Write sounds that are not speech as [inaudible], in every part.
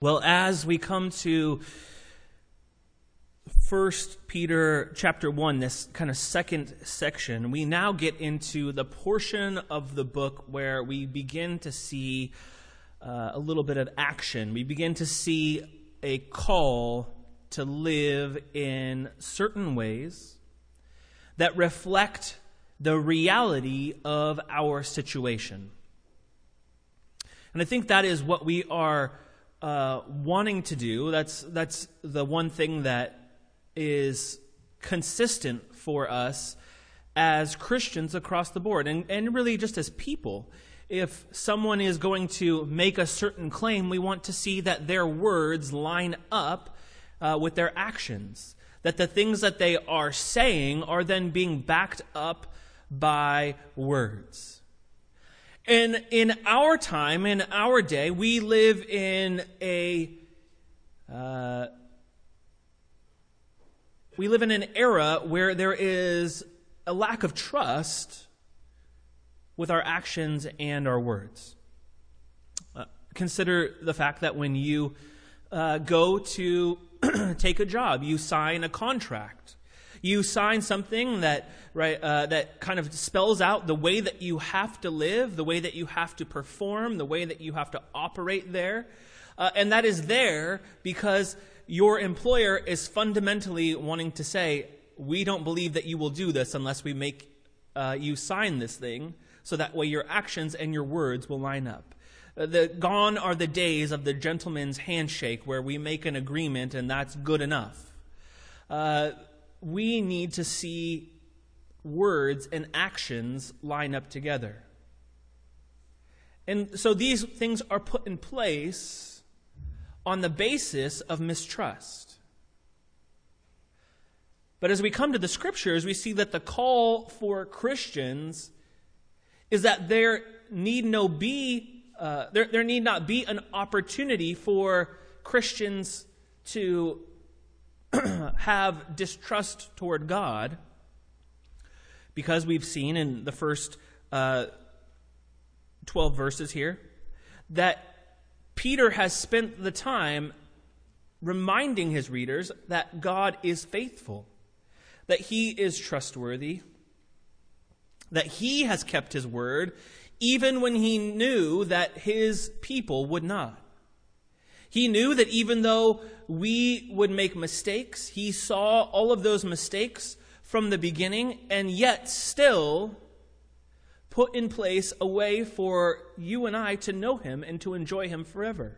Well, as we come to First Peter chapter 1, this kind of second section, we now get into the portion of the book where we begin to see uh, a little bit of action. We begin to see a call to live in certain ways that reflect the reality of our situation. And I think that is what we are uh, wanting to do. That's that's the one thing that is consistent for us as Christians across the board, and and really just as people. If someone is going to make a certain claim, we want to see that their words line up uh, with their actions. That the things that they are saying are then being backed up by words. And in our time, in our day, we live in a uh, we live in an era where there is a lack of trust with our actions and our words. Uh, consider the fact that when you uh, go to [clears throat] take a job, you sign a contract. You sign something that, right, uh, that kind of spells out the way that you have to live, the way that you have to perform, the way that you have to operate there. Uh, and that is there because your employer is fundamentally wanting to say, we don't believe that you will do this unless we make uh, you sign this thing, so that way your actions and your words will line up. Uh, the, gone are the days of the gentleman's handshake where we make an agreement and that's good enough. Uh, we need to see words and actions line up together. And so these things are put in place on the basis of mistrust. But as we come to the scriptures, we see that the call for Christians is that there need no be uh, there, there need not be an opportunity for Christians to [clears throat] have distrust toward God because we've seen in the first uh, 12 verses here that Peter has spent the time reminding his readers that God is faithful, that he is trustworthy, that he has kept his word even when he knew that his people would not. He knew that even though we would make mistakes, he saw all of those mistakes from the beginning and yet still put in place a way for you and I to know him and to enjoy him forever.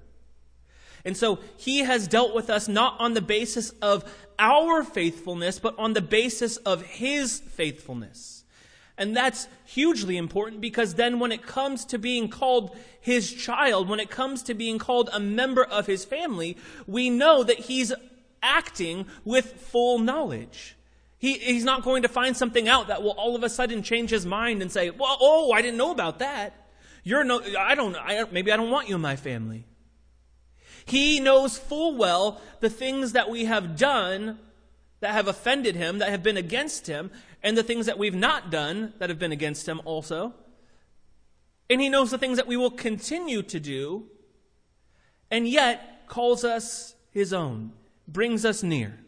And so he has dealt with us not on the basis of our faithfulness, but on the basis of his faithfulness. And that's hugely important because then when it comes to being called his child, when it comes to being called a member of his family, we know that he's acting with full knowledge. He, he's not going to find something out that will all of a sudden change his mind and say, well, oh, I didn't know about that. You're no, I don't, I, maybe I don't want you in my family. He knows full well the things that we have done that have offended him, that have been against him, and the things that we've not done that have been against him also. And he knows the things that we will continue to do, and yet calls us his own, brings us near.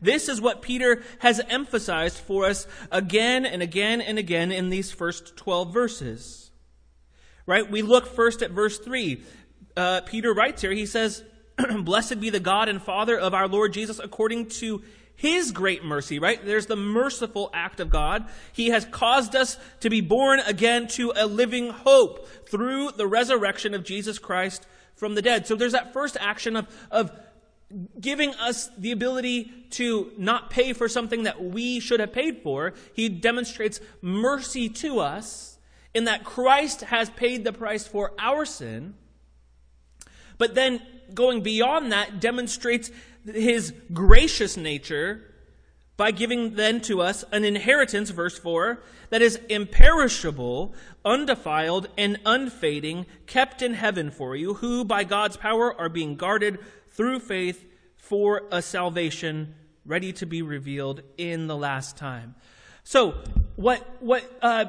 This is what Peter has emphasized for us again and again and again in these first 12 verses. Right? We look first at verse 3. Uh, Peter writes here, he says, [clears throat] Blessed be the God and Father of our Lord Jesus according to his great mercy, right? There's the merciful act of God. He has caused us to be born again to a living hope through the resurrection of Jesus Christ from the dead. So there's that first action of, of giving us the ability to not pay for something that we should have paid for. He demonstrates mercy to us in that Christ has paid the price for our sin. But then going beyond that demonstrates his gracious nature by giving then to us an inheritance, verse 4, that is imperishable, undefiled, and unfading, kept in heaven for you, who by God's power are being guarded through faith for a salvation ready to be revealed in the last time. So, what, what uh,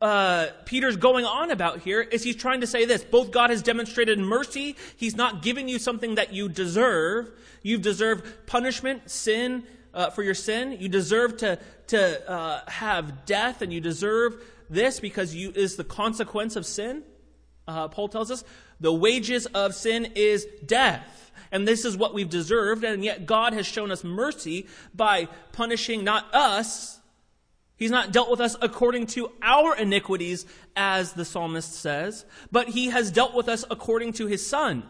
uh, Peter's going on about here is he's trying to say this. Both God has demonstrated mercy. He's not giving you something that you deserve. You've deserved punishment, sin, uh, for your sin. You deserve to, to uh, have death, and you deserve this because you is the consequence of sin. Uh, Paul tells us the wages of sin is death. And this is what we've deserved, and yet God has shown us mercy by punishing not us, He's not dealt with us according to our iniquities, as the psalmist says, but he has dealt with us according to his son.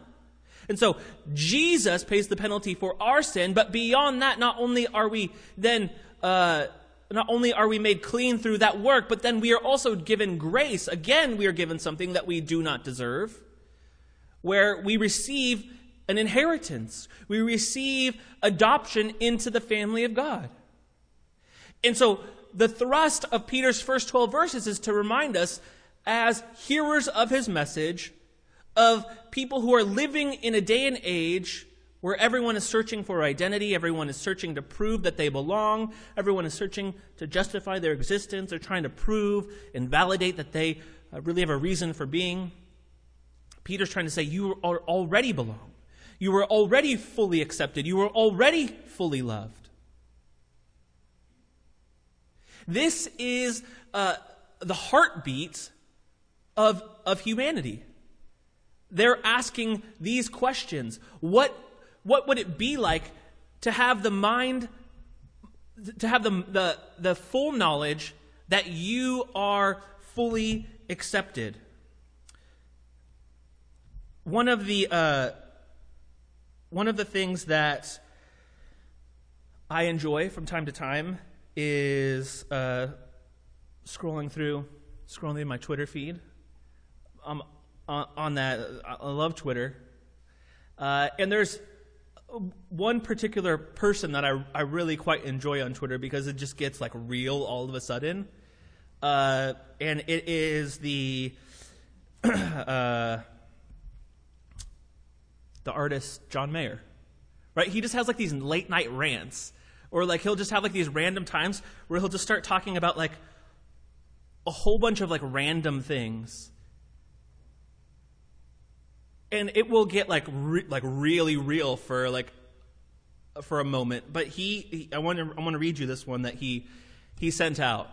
And so Jesus pays the penalty for our sin, but beyond that, not only are we then, uh, not only are we made clean through that work, but then we are also given grace. Again, we are given something that we do not deserve, where we receive an inheritance. We receive adoption into the family of God. And so the thrust of Peter's first 12 verses is to remind us, as hearers of his message, of people who are living in a day and age where everyone is searching for identity, everyone is searching to prove that they belong, everyone is searching to justify their existence, they're trying to prove and validate that they uh, really have a reason for being. Peter's trying to say, You are already belong. You were already fully accepted. You were already fully loved. This is uh, the heartbeat of, of humanity. They're asking these questions. What, what would it be like to have the mind, to have the, the, the full knowledge that you are fully accepted? One of the, uh, one of the things that I enjoy from time to time is uh, scrolling through, scrolling through my Twitter feed. Um, on, on that, I love Twitter. Uh, and there's one particular person that I, I really quite enjoy on Twitter because it just gets like real all of a sudden. Uh, and it is the [clears throat] uh, the artist John Mayer, right? He just has like these late night rants or like he'll just have like these random times where he'll just start talking about like a whole bunch of like random things. And it will get like re- like really real for like for a moment. But he, he I want to I want to read you this one that he he sent out.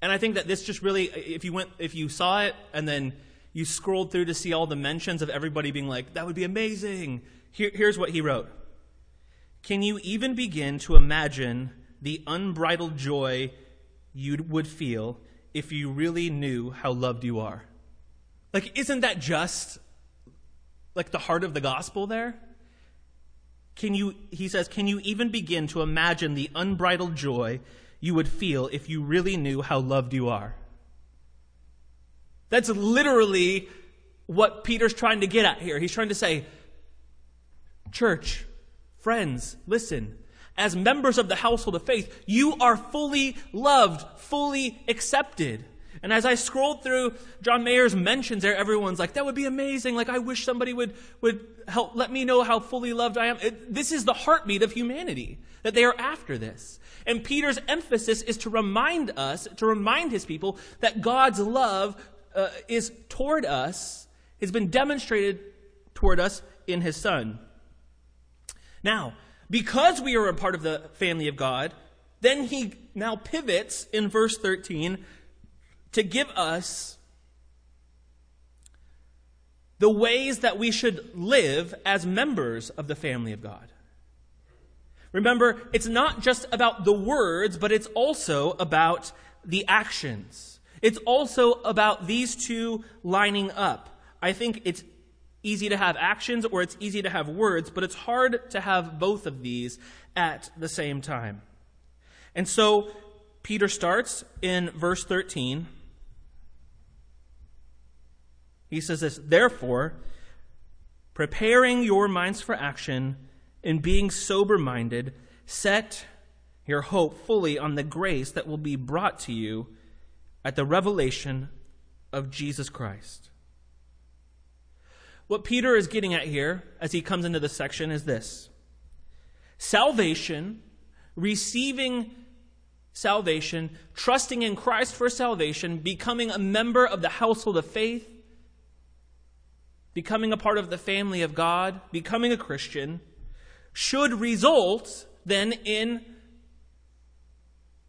And I think that this just really if you went if you saw it and then you scrolled through to see all the mentions of everybody being like that would be amazing. Here, here's what he wrote. Can you even begin to imagine the unbridled joy you would feel if you really knew how loved you are? Like, isn't that just like the heart of the gospel there? Can you, he says, can you even begin to imagine the unbridled joy you would feel if you really knew how loved you are? That's literally what Peter's trying to get at here. He's trying to say, church, Friends, listen. As members of the household of faith, you are fully loved, fully accepted. And as I scrolled through John Mayer's mentions there, everyone's like, that would be amazing. Like, I wish somebody would, would help let me know how fully loved I am. It, this is the heartbeat of humanity, that they are after this. And Peter's emphasis is to remind us, to remind his people, that God's love uh, is toward us, has been demonstrated toward us in his Son. Now, because we are a part of the family of God, then he now pivots in verse 13 to give us the ways that we should live as members of the family of God. Remember, it's not just about the words, but it's also about the actions. It's also about these two lining up. I think it's easy to have actions or it's easy to have words, but it's hard to have both of these at the same time. And so Peter starts in verse 13. He says this, therefore, preparing your minds for action and being sober minded, set your hope fully on the grace that will be brought to you at the revelation of Jesus Christ. What Peter is getting at here as he comes into this section is this. Salvation, receiving salvation, trusting in Christ for salvation, becoming a member of the household of faith, becoming a part of the family of God, becoming a Christian, should result then in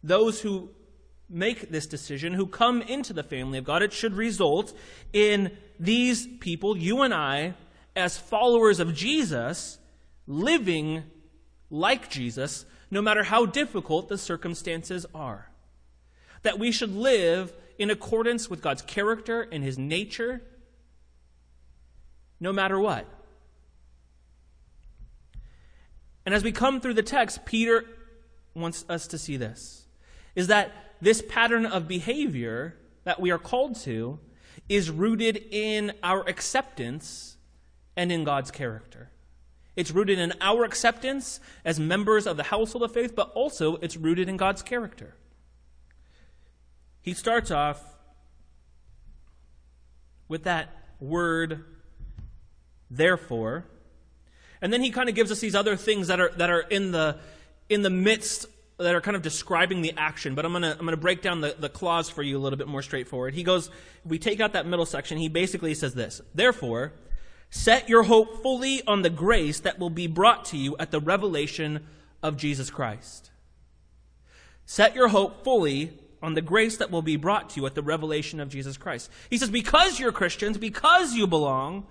those who make this decision, who come into the family of God, it should result in these people, you and I, as followers of Jesus, living like Jesus, no matter how difficult the circumstances are. That we should live in accordance with God's character and his nature, no matter what. And as we come through the text, Peter wants us to see this is that this pattern of behavior that we are called to is rooted in our acceptance and in God's character. It's rooted in our acceptance as members of the household of faith, but also it's rooted in God's character. He starts off with that word, therefore, and then he kind of gives us these other things that are, that are in, the, in the midst that are kind of describing the action, but I'm going to I'm gonna break down the, the clause for you a little bit more straightforward. He goes, we take out that middle section, he basically says this Therefore, set your hope fully on the grace that will be brought to you at the revelation of Jesus Christ. Set your hope fully on the grace that will be brought to you at the revelation of Jesus Christ. He says, because you're Christians, because you belong,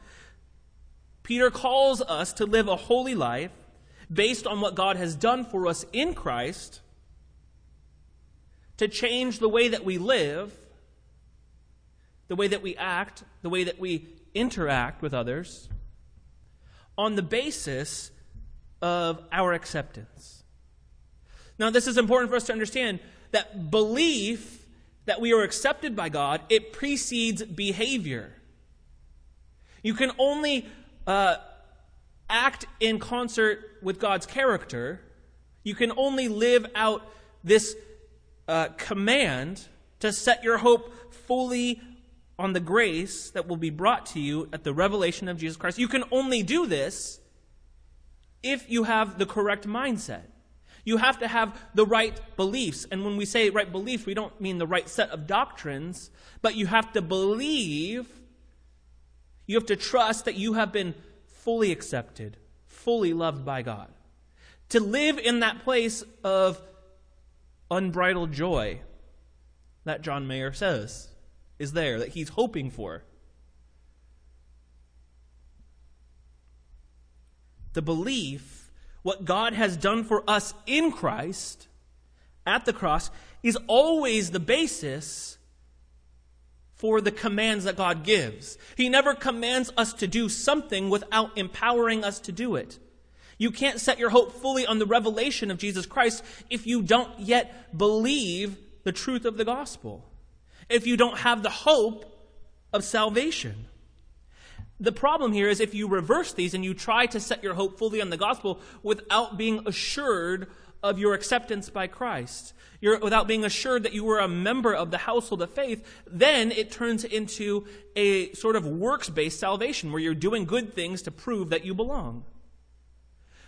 Peter calls us to live a holy life based on what God has done for us in Christ, to change the way that we live, the way that we act, the way that we interact with others, on the basis of our acceptance. Now, this is important for us to understand that belief that we are accepted by God, it precedes behavior. You can only uh, act in concert with God's character, you can only live out this uh, command to set your hope fully on the grace that will be brought to you at the revelation of Jesus Christ. You can only do this if you have the correct mindset. You have to have the right beliefs. And when we say right beliefs, we don't mean the right set of doctrines, but you have to believe, you have to trust that you have been fully accepted, fully loved by God. To live in that place of unbridled joy that John Mayer says is there, that he's hoping for. The belief, what God has done for us in Christ at the cross, is always the basis for the commands that God gives. He never commands us to do something without empowering us to do it. You can't set your hope fully on the revelation of Jesus Christ if you don't yet believe the truth of the gospel, if you don't have the hope of salvation. The problem here is if you reverse these and you try to set your hope fully on the gospel without being assured of your acceptance by Christ, you're, without being assured that you were a member of the household of faith, then it turns into a sort of works based salvation where you're doing good things to prove that you belong.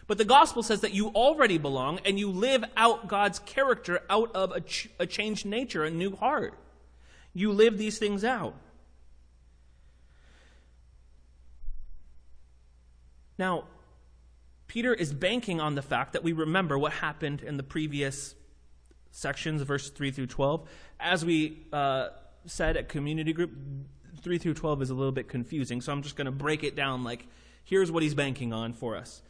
But the gospel says that you already belong and you live out God's character out of a, ch- a changed nature, a new heart. You live these things out. Now, Peter is banking on the fact that we remember what happened in the previous sections, verse 3 through 12. As we uh, said at community group, 3 through 12 is a little bit confusing, so I'm just going to break it down like here's what he's banking on for us.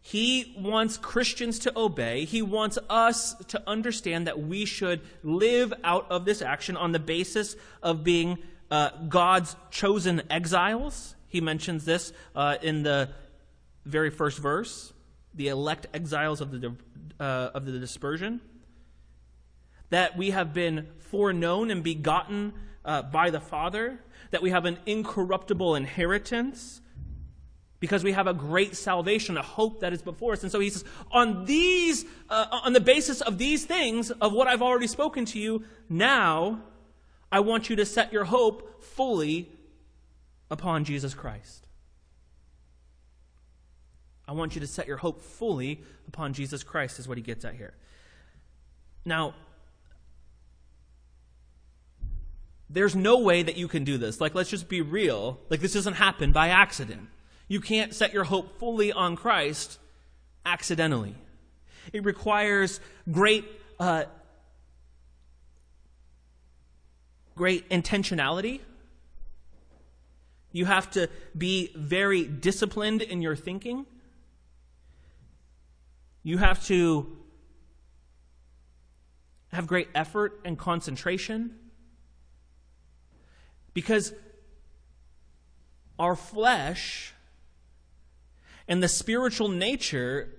He wants Christians to obey. He wants us to understand that we should live out of this action on the basis of being uh, God's chosen exiles. He mentions this uh, in the very first verse the elect exiles of the, uh, of the dispersion that we have been foreknown and begotten uh, by the Father, that we have an incorruptible inheritance, because we have a great salvation, a hope that is before us. And so he says, on these, uh, on the basis of these things, of what I've already spoken to you, now I want you to set your hope fully upon Jesus Christ. I want you to set your hope fully upon Jesus Christ, is what he gets at here. Now, there's no way that you can do this. Like, let's just be real. Like, this doesn't happen by accident. You can't set your hope fully on Christ accidentally. It requires great, uh, great intentionality. You have to be very disciplined in your thinking. You have to have great effort and concentration. Because our flesh and the spiritual nature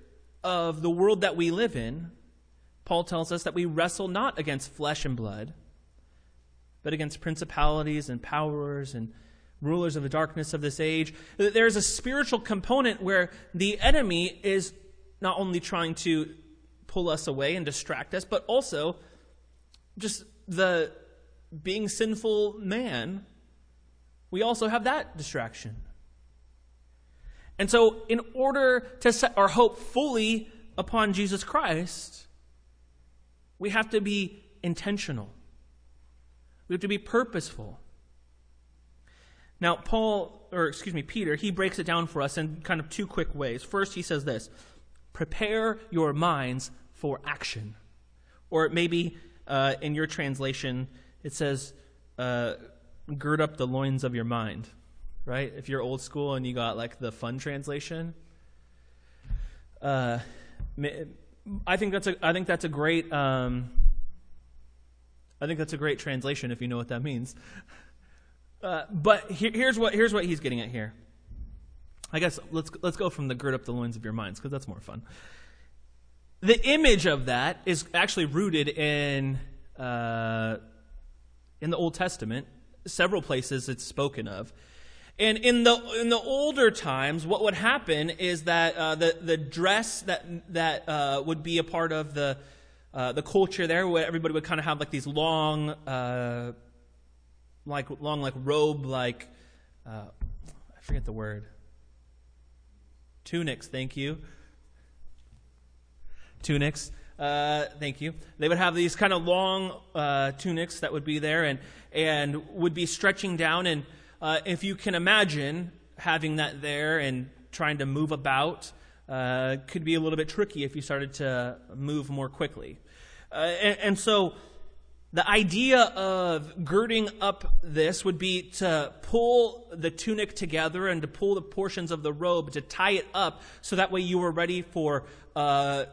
of the world that we live in, Paul tells us that we wrestle not against flesh and blood, but against principalities and powers and rulers of the darkness of this age. There's a spiritual component where the enemy is not only trying to pull us away and distract us, but also just the being sinful man, we also have that distraction. And so, in order to set our hope fully upon Jesus Christ, we have to be intentional. We have to be purposeful. Now, Paul, or excuse me, Peter, he breaks it down for us in kind of two quick ways. First, he says this prepare your minds for action. Or maybe uh, in your translation, it says, uh, gird up the loins of your mind, right? If you're old school and you got like the fun translation. Uh, I think that's a I think that's a great um, I think that's a great translation if you know what that means. Uh, but here, here's what here's what he's getting at here. I guess let's let's go from the gird up the loins of your minds because that's more fun. The image of that is actually rooted in uh, in the Old Testament. Several places it's spoken of. And in the in the older times, what would happen is that uh, the the dress that that uh, would be a part of the uh, the culture there, where everybody would kind of have like these long, uh, like long like robe like uh, I forget the word tunics. Thank you. Tunics. Uh, thank you. They would have these kind of long uh, tunics that would be there and, and would be stretching down. And uh, if you can imagine having that there and trying to move about, uh, could be a little bit tricky if you started to move more quickly. Uh, and, and so the idea of girding up this would be to pull the tunic together and to pull the portions of the robe to tie it up so that way you were ready for uh,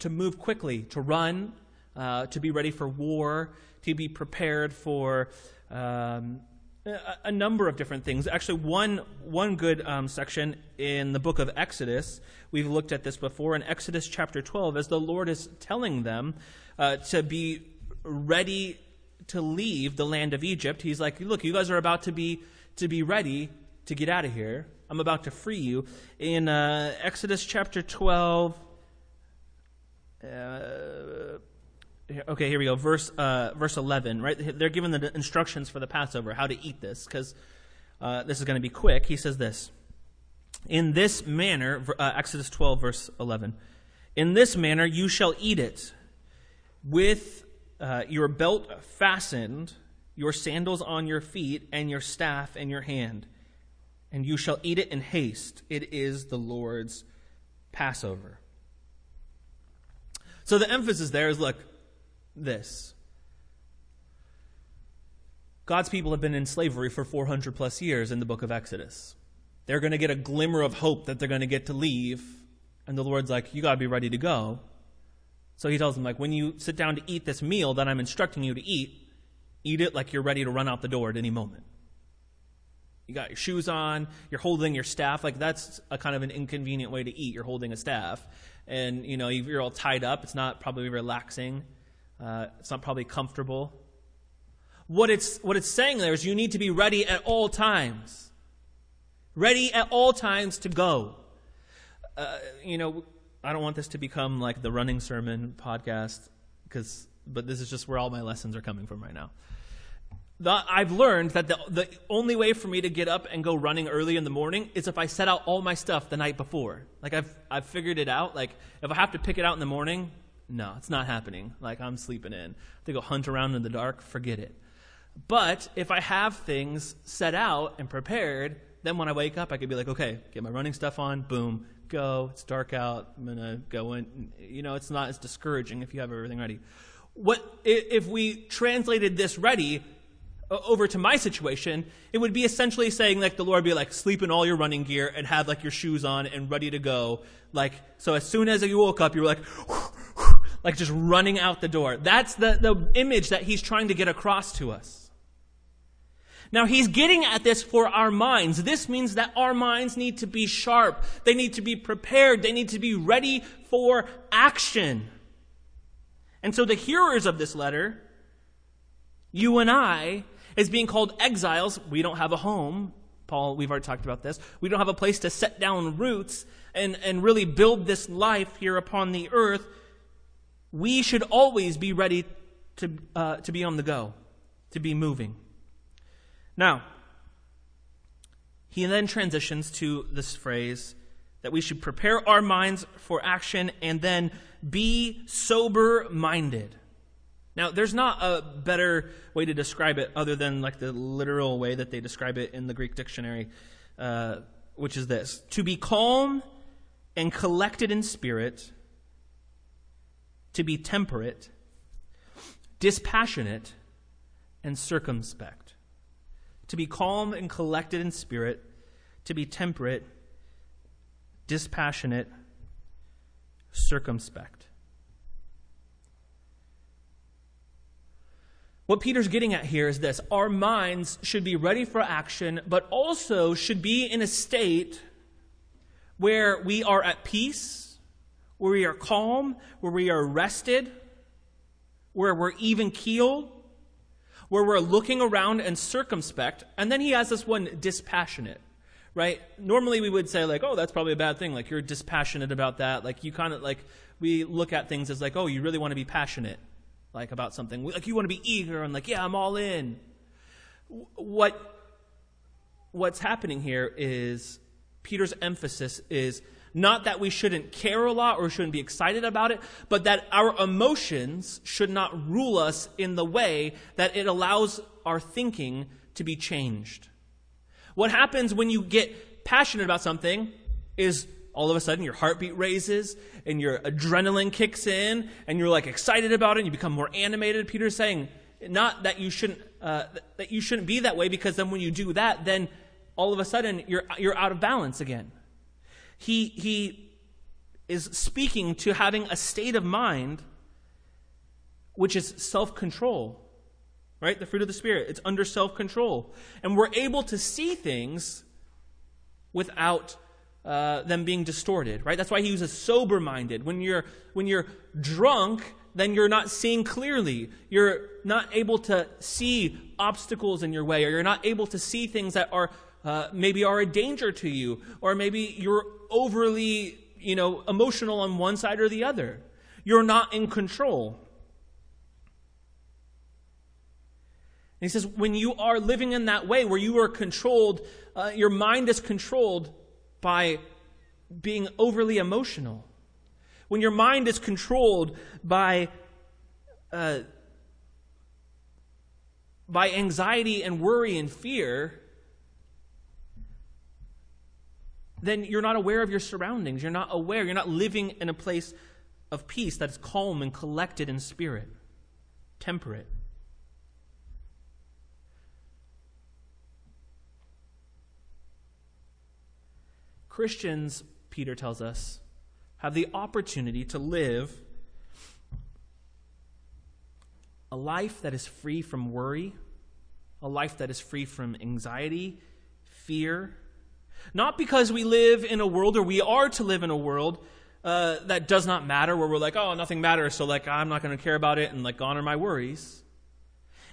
to move quickly, to run, uh, to be ready for war, to be prepared for um, a, a, number of different things. Actually, one one good um, section in the book of Exodus, we've looked at this before in Exodus chapter twelve, as the Lord is telling them uh, to be ready to leave the land of Egypt. He's like, look, you guys are about to be to be ready to get out of here. I'm about to free you. In uh, Exodus chapter 12, uh, okay, here we go. Verse uh, verse 11, right? They're given the instructions for the Passover, how to eat this, because uh, this is going to be quick. He says this In this manner, uh, Exodus 12, verse 11, in this manner you shall eat it with uh, your belt fastened, your sandals on your feet, and your staff in your hand. And you shall eat it in haste. It is the Lord's Passover. So the emphasis there is look, this. God's people have been in slavery for 400 plus years in the book of Exodus. They're going to get a glimmer of hope that they're going to get to leave. And the Lord's like, you got to be ready to go. So he tells them, like, when you sit down to eat this meal that I'm instructing you to eat, eat it like you're ready to run out the door at any moment. You got your shoes on, you're holding your staff. Like, that's a kind of an inconvenient way to eat. You're holding a staff. And, you know, you're all tied up. It's not probably relaxing, uh, it's not probably comfortable. What it's, what it's saying there is you need to be ready at all times. Ready at all times to go. Uh, you know, I don't want this to become like the running sermon podcast, because but this is just where all my lessons are coming from right now. The, I've learned that the, the only way for me to get up and go running early in the morning is if I set out all my stuff the night before. Like I've I've figured it out. Like if I have to pick it out in the morning, no, it's not happening. Like I'm sleeping in. To go hunt around in the dark, forget it. But if I have things set out and prepared, then when I wake up, I could be like, okay, get my running stuff on, boom, go. It's dark out. I'm going to go in. You know, it's not as discouraging if you have everything ready. What if we translated this ready over to my situation? It would be essentially saying like the Lord be like sleep in all your running gear and have like your shoes on and ready to go. Like so, as soon as you woke up, you were like. [laughs] like just running out the door. That's the, the image that he's trying to get across to us. Now he's getting at this for our minds. This means that our minds need to be sharp. They need to be prepared. They need to be ready for action. And so the hearers of this letter, you and I, is being called exiles. We don't have a home. Paul, we've already talked about this. We don't have a place to set down roots and, and really build this life here upon the earth. We should always be ready to, uh, to be on the go, to be moving. Now, he then transitions to this phrase that we should prepare our minds for action and then be sober minded. Now, there's not a better way to describe it other than like the literal way that they describe it in the Greek dictionary, uh, which is this to be calm and collected in spirit, to be temperate, dispassionate, and circumspect to be calm and collected in spirit, to be temperate, dispassionate, circumspect. What Peter's getting at here is this our minds should be ready for action, but also should be in a state where we are at peace, where we are calm, where we are rested, where we're even keeled, where we're looking around and circumspect, and then he has this one dispassionate, right? Normally we would say, like, oh, that's probably a bad thing. Like, you're dispassionate about that. Like, you kind of, like, we look at things as, like, oh, you really want to be passionate, like, about something. Like, you want to be eager and, like, yeah, I'm all in. What, what's happening here is Peter's emphasis is not that we shouldn't care a lot or shouldn't be excited about it, but that our emotions should not rule us in the way that it allows our thinking to be changed. What happens when you get passionate about something is all of a sudden your heartbeat raises and your adrenaline kicks in and you're like excited about it and you become more animated. Peter's saying not that you shouldn't uh, that you shouldn't be that way because then when you do that, then all of a sudden you're you're out of balance again. He, he is speaking to having a state of mind which is self control, right? The fruit of the Spirit. It's under self control. And we're able to see things without uh, them being distorted, right? That's why he uses sober minded. When you're, when you're drunk, then you're not seeing clearly. You're not able to see obstacles in your way, or you're not able to see things that are uh, maybe are a danger to you, or maybe you're overly, you know, emotional on one side or the other. You're not in control. And he says, when you are living in that way, where you are controlled, uh, your mind is controlled by being overly emotional. When your mind is controlled by uh, by anxiety and worry and fear, then you're not aware of your surroundings. You're not aware. You're not living in a place of peace that is calm and collected in spirit, temperate. Christians, Peter tells us, have the opportunity to live a life that is free from worry, a life that is free from anxiety, fear, not because we live in a world, or we are to live in a world, uh, that does not matter, where we're like, oh, nothing matters, so like I'm not going to care about it, and like gone are my worries.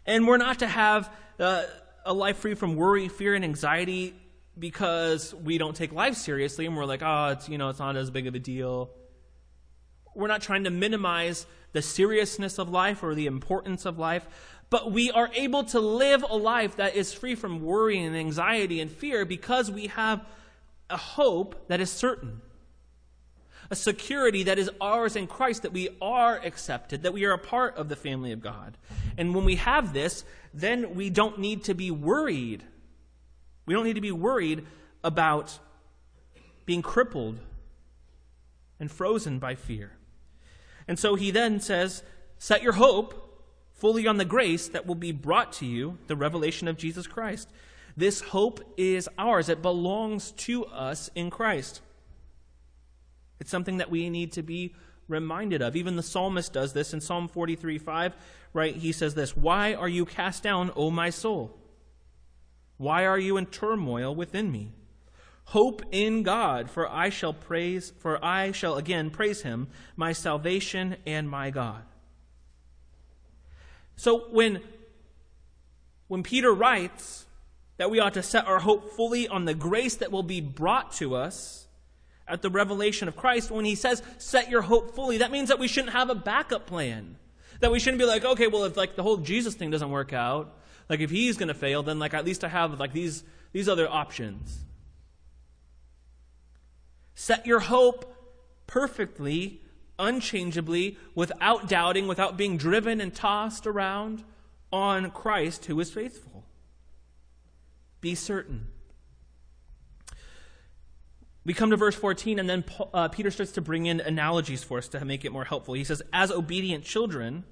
And we're not to have uh, a life free from worry, fear, and anxiety because we don't take life seriously, and we're like, oh, it's you know, it's not as big of a deal. We're not trying to minimize the seriousness of life or the importance of life, but we are able to live a life that is free from worry and anxiety and fear because we have a hope that is certain. a security that is ours in Christ, that we are accepted, that we are a part of the family of God. And when we have this, then we don't need to be worried. We don't need to be worried about being crippled and frozen by fear. And so he then says, Set your hope fully on the grace that will be brought to you, the revelation of Jesus Christ. This hope is ours, it belongs to us in Christ. It's something that we need to be reminded of. Even the psalmist does this in Psalm 43 5, right? He says this Why are you cast down, O my soul? Why are you in turmoil within me? Hope in God, for I shall praise, for I shall again praise him, my salvation and my God. So when, when Peter writes that we ought to set our hope fully on the grace that will be brought to us, at the revelation of Christ, when he says, set your hope fully, that means that we shouldn't have a backup plan. That we shouldn't be like, okay, well, if like the whole Jesus thing doesn't work out, like if he's going to fail, then like at least I have like these, these other options. Set your hope perfectly, unchangeably, without doubting, without being driven and tossed around on Christ who is faithful. Be certain. We come to verse 14, and then uh, Peter starts to bring in analogies for us to make it more helpful. He says, As obedient children,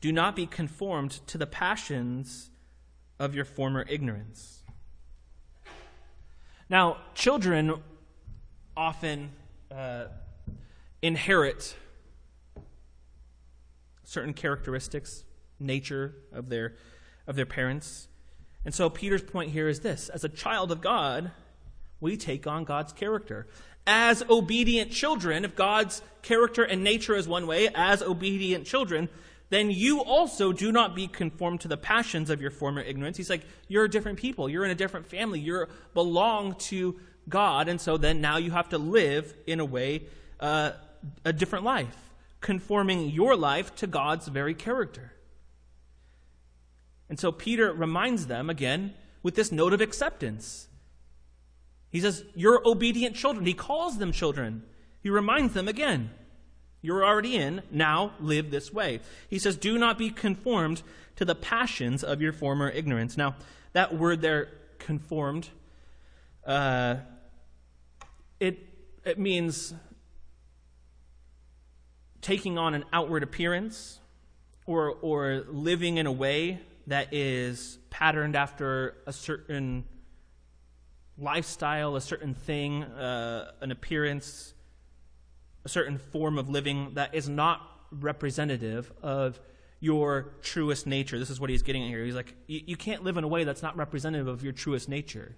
do not be conformed to the passions of your former ignorance. Now, children often uh, inherit certain characteristics, nature of their, of their parents. And so Peter's point here is this as a child of God, we take on God's character. As obedient children, if God's character and nature is one way, as obedient children, then you also do not be conformed to the passions of your former ignorance. He's like, you're a different people. You're in a different family. You belong to God. And so then now you have to live in a way, uh, a different life, conforming your life to God's very character. And so Peter reminds them again with this note of acceptance. He says, You're obedient children. He calls them children. He reminds them again, You're already in, now live this way. He says, Do not be conformed to the passions of your former ignorance. Now, that word there, conformed, uh, it, it means taking on an outward appearance or, or living in a way that is patterned after a certain lifestyle, a certain thing, uh, an appearance, a certain form of living that is not representative of your truest nature. This is what he's getting at here. He's like, you can't live in a way that's not representative of your truest nature.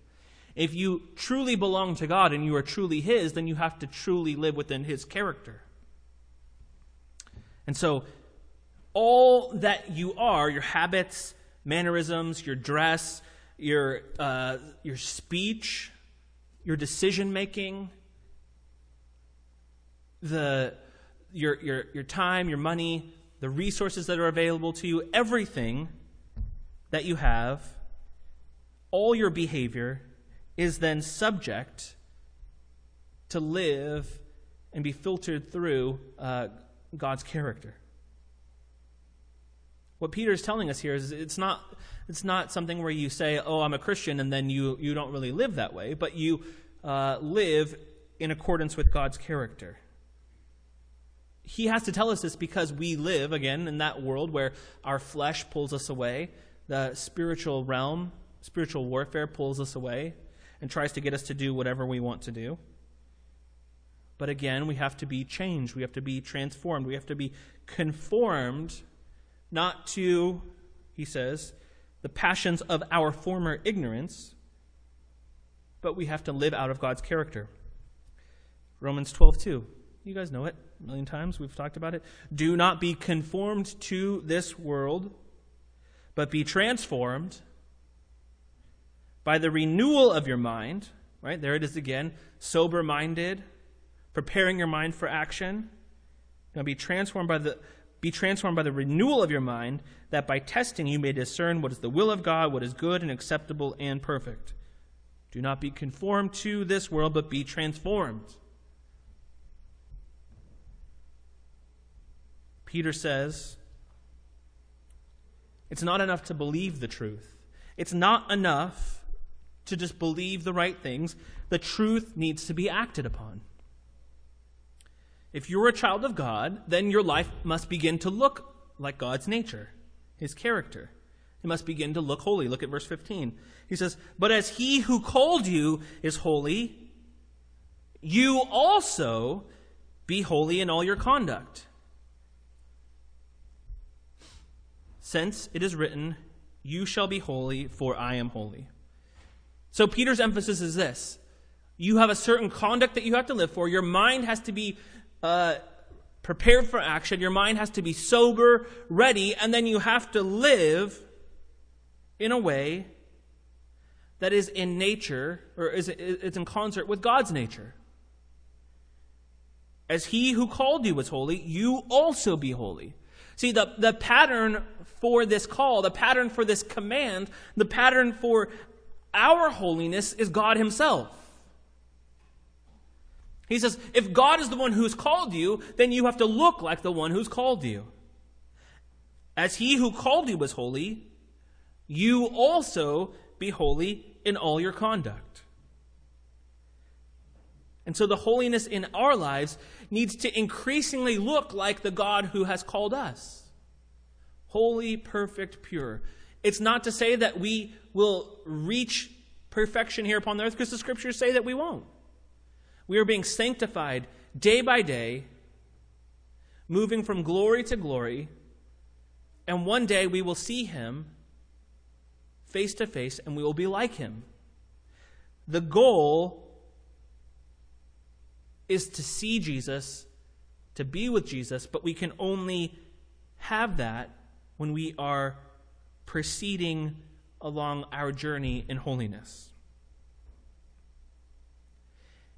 If you truly belong to God and you are truly His, then you have to truly live within His character. And so, all that you are, your habits, mannerisms, your dress, your, uh, your speech, your decision making, the, your, your, your time, your money, the resources that are available to you, everything that you have, all your behavior is then subject to live and be filtered through uh, God's character. What Peter is telling us here is it's not it's not something where you say, oh, I'm a Christian, and then you, you don't really live that way, but you uh, live in accordance with God's character. He has to tell us this because we live, again, in that world where our flesh pulls us away, the spiritual realm, spiritual warfare pulls us away and tries to get us to do whatever we want to do. But again, we have to be changed. We have to be transformed. We have to be conformed, not to, he says, the passions of our former ignorance, but we have to live out of God's character. Romans 12, 2. You guys know it a million times. We've talked about it. Do not be conformed to this world, but be transformed by the renewal of your mind, right? There it is again, sober minded, preparing your mind for action. Now be transformed by the be transformed by the renewal of your mind, that by testing you may discern what is the will of God, what is good and acceptable and perfect. Do not be conformed to this world, but be transformed. Peter says, It's not enough to believe the truth. It's not enough to just believe the right things. The truth needs to be acted upon. If you're a child of God, then your life must begin to look like God's nature, his character. It must begin to look holy. Look at verse 15. He says, But as he who called you is holy, you also be holy in all your conduct. Since it is written, You shall be holy, for I am holy. So Peter's emphasis is this you have a certain conduct that you have to live for. Your mind has to be uh, prepared for action. Your mind has to be sober, ready, and then you have to live in a way that is in nature, or is, is in concert with God's nature. As he who called you was holy, you also be holy. See, the, the pattern for this call, the pattern for this command, the pattern for our holiness is God Himself. He says, if God is the one who's called you, then you have to look like the one who's called you. As he who called you was holy, you also be holy in all your conduct. And so the holiness in our lives needs to increasingly look like the God who has called us holy, perfect, pure. It's not to say that we will reach perfection here upon the earth because the scriptures say that we won't. We are being sanctified day by day, moving from glory to glory, and one day we will see him face to face and we will be like him. The goal is to see Jesus, to be with Jesus, but we can only have that when we are proceeding along our journey in holiness.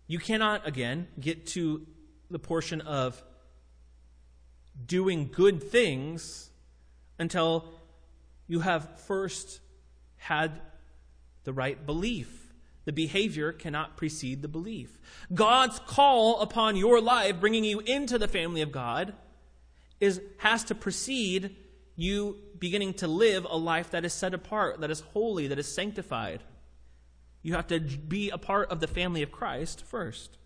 You cannot, again, get to the portion of doing good things until you have first had the right belief. The behavior cannot precede the belief. God's call upon your life, bringing you into the family of God, is, has to precede you beginning to live a life that is set apart, that is holy, that is sanctified. You have to be a part of the family of Christ first.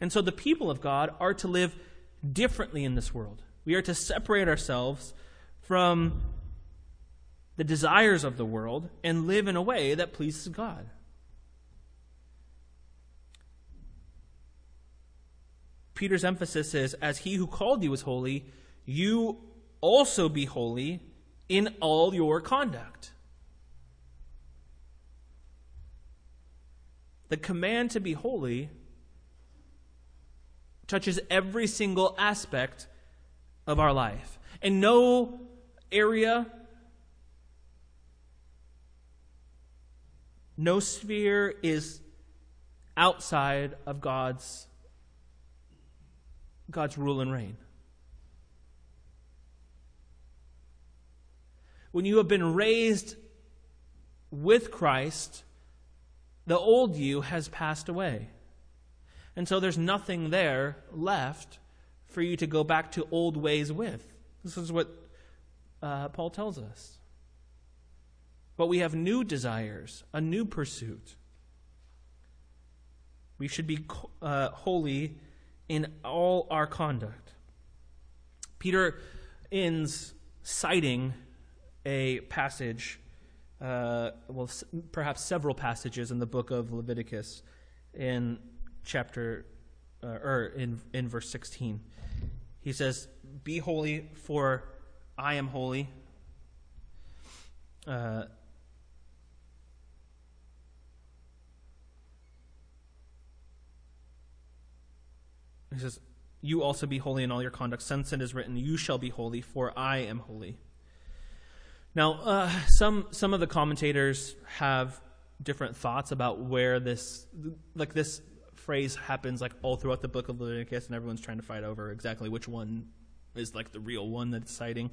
And so the people of God are to live differently in this world. We are to separate ourselves from the desires of the world and live in a way that pleases God. Peter's emphasis is as he who called you is holy, you also be holy in all your conduct. The command to be holy touches every single aspect of our life. And no area, no sphere is outside of God's God's rule and reign. When you have been raised with Christ, the old you has passed away. And so there's nothing there left for you to go back to old ways with. This is what uh, Paul tells us. But we have new desires, a new pursuit. We should be uh, holy in all our conduct. Peter ends citing a passage uh, well, perhaps several passages in the book of Leviticus in chapter, uh, or in, in verse 16. He says, Be holy, for I am holy. Uh, he says, You also be holy in all your conduct, since it is written, You shall be holy, for I am holy. Now, uh, some some of the commentators have different thoughts about where this like this phrase happens like all throughout the book of Leviticus, and everyone's trying to fight over exactly which one is like the real one that it's citing.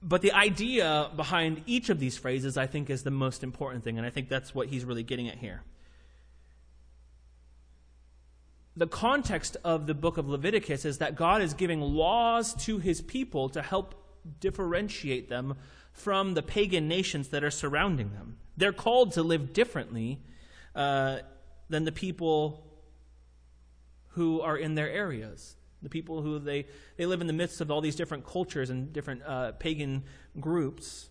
But the idea behind each of these phrases, I think, is the most important thing, and I think that's what he's really getting at here. the context of the book of Leviticus is that God is giving laws to his people to help differentiate them from the pagan nations that are surrounding them. They're called to live differently uh, than the people who are in their areas. The people who they, they live in the midst of all these different cultures and different uh, pagan groups.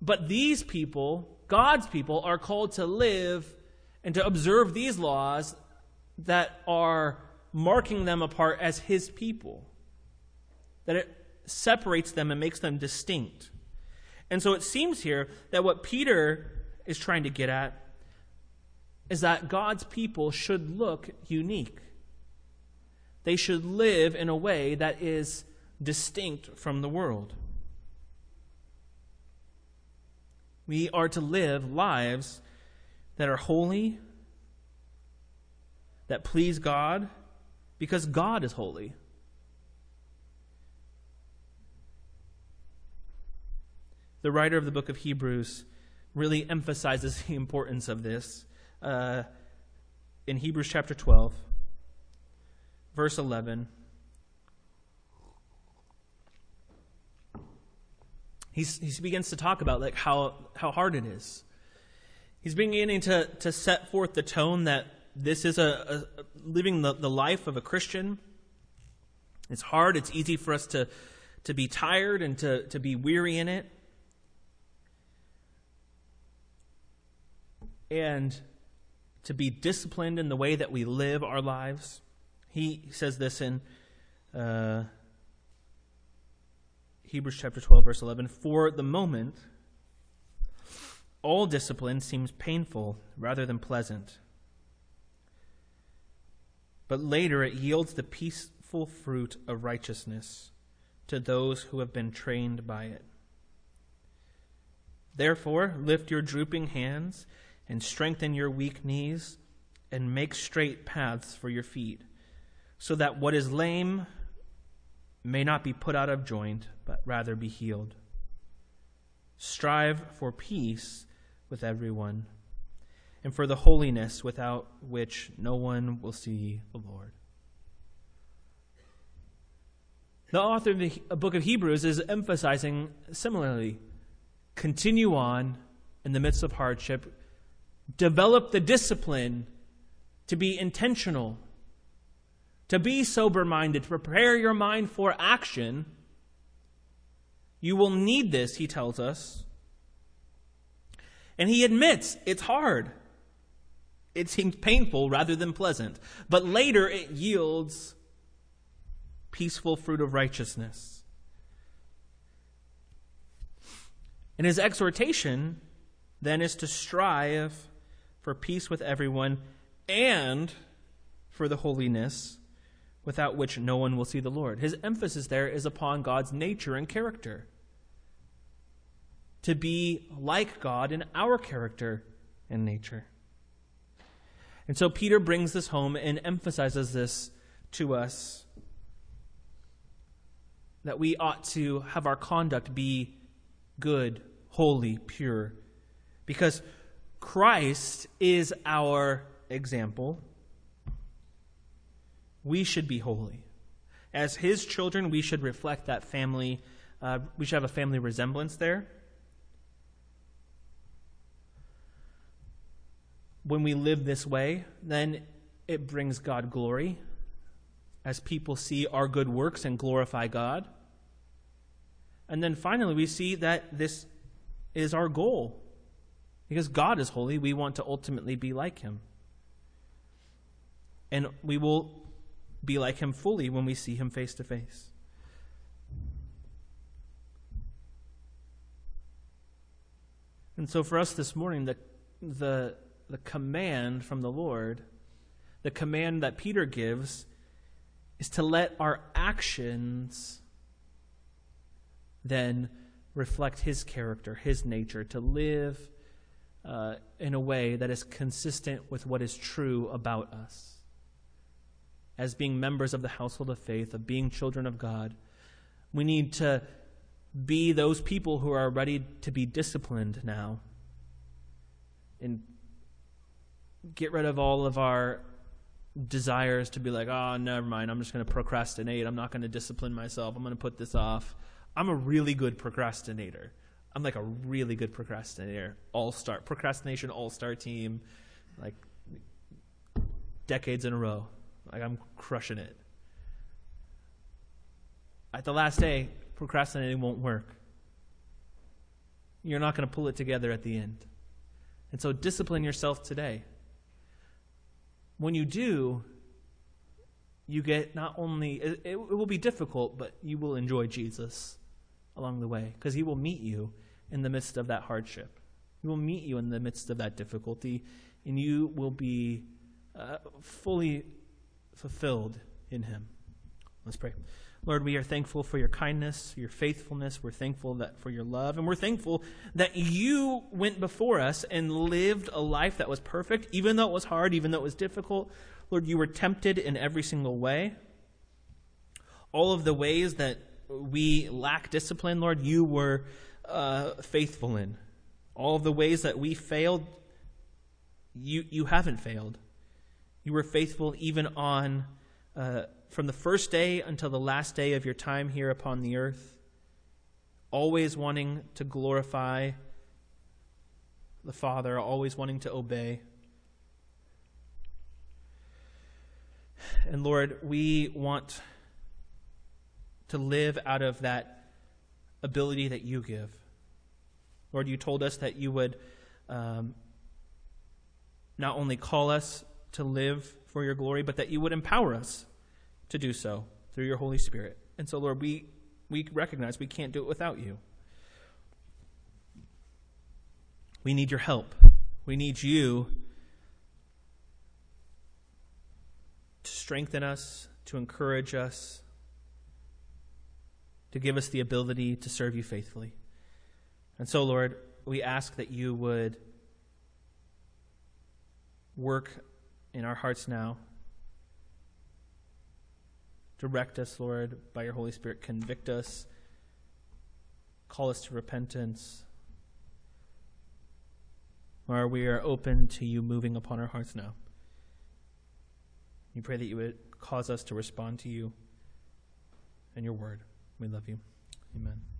But these people, God's people, are called to live and to observe these laws that are marking them apart as His people. That it separates them and makes them distinct. And so it seems here that what Peter is trying to get at is that God's people should look unique. They should live in a way that is distinct from the world. We are to live lives that are holy, that please God, because God is holy. The writer of the book of Hebrews really emphasizes [laughs] the importance of this uh, in Hebrews chapter 12, verse 11. He's, he begins to talk about like how, how hard it is. He's beginning to, to set forth the tone that this is a, a living the, the life of a Christian. It's hard. It's easy for us to, to be tired and to, to be weary in it. And to be disciplined in the way that we live our lives. He says this in uh, Hebrews chapter 12, verse 11 For the moment, all discipline seems painful rather than pleasant. But later it yields the peaceful fruit of righteousness to those who have been trained by it. Therefore, lift your drooping hands and strengthen your weak knees and make straight paths for your feet, so that what is lame may not be put out of joint, but rather be healed. Strive for peace with everyone, and for the holiness without which no one will see the Lord. The author of the book of Hebrews is emphasizing similarly continue on in the midst of hardship, develop the discipline to be intentional to be sober minded, to prepare your mind for action. You will need this, he tells us. And he admits it's hard. It seems painful rather than pleasant. But later it yields peaceful fruit of righteousness. And his exhortation then is to strive for peace with everyone and for the holiness without which no one will see the Lord. His emphasis there is upon God's nature and character. To be like God in our character and nature. And so Peter brings this home and emphasizes this to us that we ought to have our conduct be good, holy, pure. Because Christ is our example we should be holy. As his children, we should reflect that family, uh, we should have a family resemblance there. When we live this way, then it brings God glory as people see our good works and glorify God. And then finally, we see that this is our goal. Because God is holy, we want to ultimately be like him. And we will be like him fully when we see him face to face. And so for us this morning, the, the, the command from the Lord, the command that Peter gives, is to let our actions then reflect his character, his nature, to live uh, in a way that is consistent with what is true about us as being members of the household of faith, of being children of God. We need to be those people who are ready to be disciplined now and get rid of all of our desires to be like, oh, never mind, I'm just going to procrastinate. I'm not going to discipline myself. I'm going to put this off. I'm a really good procrastinator. I'm like a really good procrastinator. All star, procrastination all star team, like decades in a row. Like I'm crushing it. At the last day, procrastinating won't work. You're not going to pull it together at the end. And so discipline yourself today. When you do, you get not only, it, it will be difficult, but you will enjoy Jesus along the way because he will meet you in the midst of that hardship. He will meet you in the midst of that difficulty, and you will be uh, fully fulfilled in him. Let's pray. Lord, we are thankful for your kindness, your faithfulness. We're thankful that for your love, and we're thankful that you went before us and lived a life that was perfect, even though it was hard, even though it was difficult. Lord, you were tempted in every single way. All of the ways that we lack discipline, Lord, you were uh, faithful in. All the ways that we failed, you, you haven't failed. You were faithful even on uh, from the first day until the last day of your time here upon the earth, always wanting to glorify the Father, always wanting to obey. And Lord, we want to live out of that ability that you give. Lord, you told us that you would um, not only call us to live for your glory, but that you would empower us to do so through your Holy Spirit. And so, Lord, we, we recognize we can't do it without you. We need your help. We need you to strengthen us, to encourage us, to give us the ability to serve you faithfully. And so, Lord, we ask that you would work in our hearts now. Direct us, Lord, by your Holy Spirit. Convict us. Call us to repentance. Lord, we are open to you moving upon our hearts now. We pray that you would cause us to respond to you and your word. We love you. Amen.